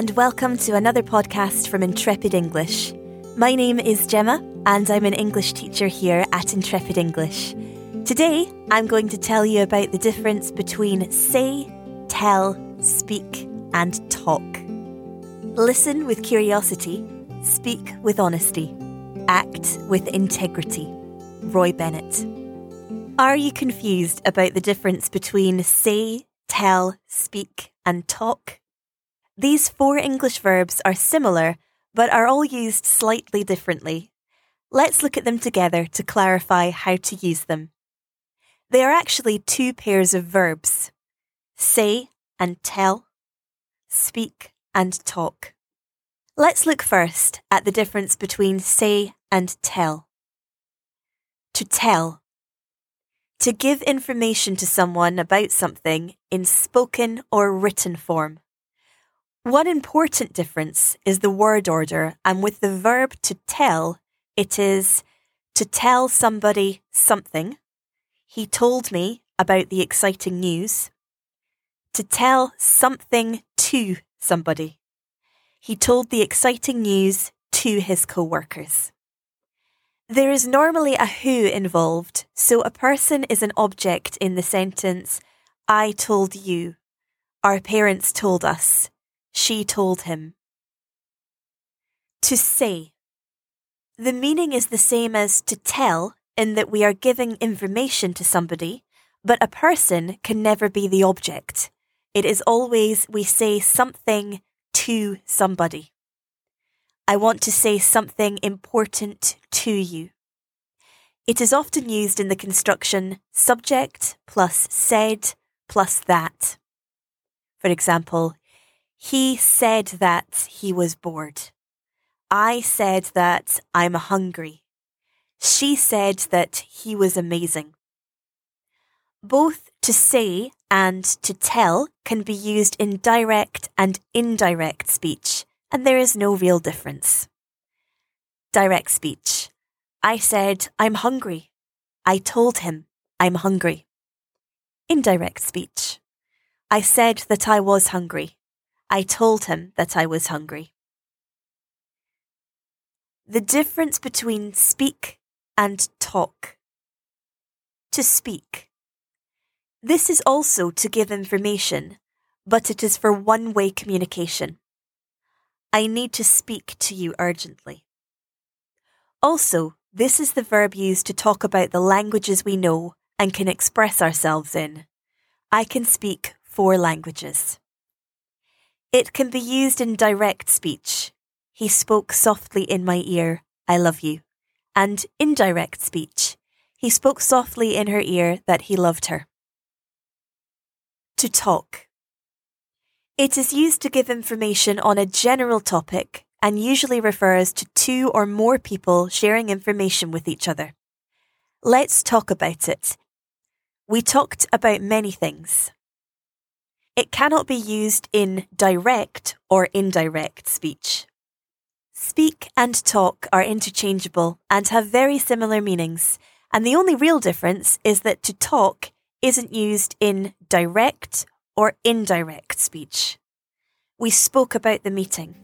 and welcome to another podcast from Intrepid English. My name is Gemma, and I'm an English teacher here at Intrepid English. Today, I'm going to tell you about the difference between say, tell, speak, and talk. Listen with curiosity, speak with honesty, act with integrity. Roy Bennett. Are you confused about the difference between say, tell, speak, and talk? These four English verbs are similar, but are all used slightly differently. Let's look at them together to clarify how to use them. They are actually two pairs of verbs say and tell, speak and talk. Let's look first at the difference between say and tell. To tell. To give information to someone about something in spoken or written form. One important difference is the word order, and with the verb to tell, it is to tell somebody something. He told me about the exciting news. To tell something to somebody. He told the exciting news to his co workers. There is normally a who involved, so a person is an object in the sentence, I told you. Our parents told us. She told him. To say. The meaning is the same as to tell in that we are giving information to somebody, but a person can never be the object. It is always we say something to somebody. I want to say something important to you. It is often used in the construction subject plus said plus that. For example, he said that he was bored. I said that I'm hungry. She said that he was amazing. Both to say and to tell can be used in direct and indirect speech and there is no real difference. Direct speech. I said, I'm hungry. I told him, I'm hungry. Indirect speech. I said that I was hungry. I told him that I was hungry. The difference between speak and talk. To speak. This is also to give information, but it is for one way communication. I need to speak to you urgently. Also, this is the verb used to talk about the languages we know and can express ourselves in. I can speak four languages. It can be used in direct speech. He spoke softly in my ear, I love you. And indirect speech. He spoke softly in her ear that he loved her. To talk. It is used to give information on a general topic and usually refers to two or more people sharing information with each other. Let's talk about it. We talked about many things. It cannot be used in direct or indirect speech. Speak and talk are interchangeable and have very similar meanings, and the only real difference is that to talk isn't used in direct or indirect speech. We spoke about the meeting.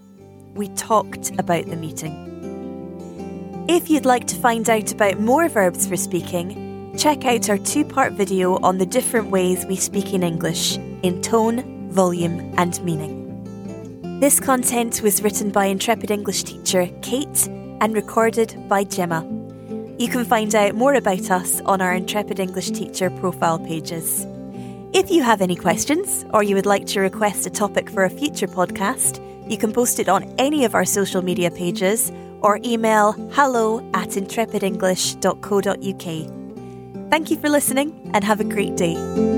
We talked about the meeting. If you'd like to find out about more verbs for speaking, check out our two part video on the different ways we speak in English in tone, volume, and meaning. This content was written by intrepid English teacher Kate and recorded by Gemma. You can find out more about us on our Intrepid English Teacher profile pages. If you have any questions or you would like to request a topic for a future podcast, you can post it on any of our social media pages or email hello at intrepidenglish.co.uk. Thank you for listening and have a great day.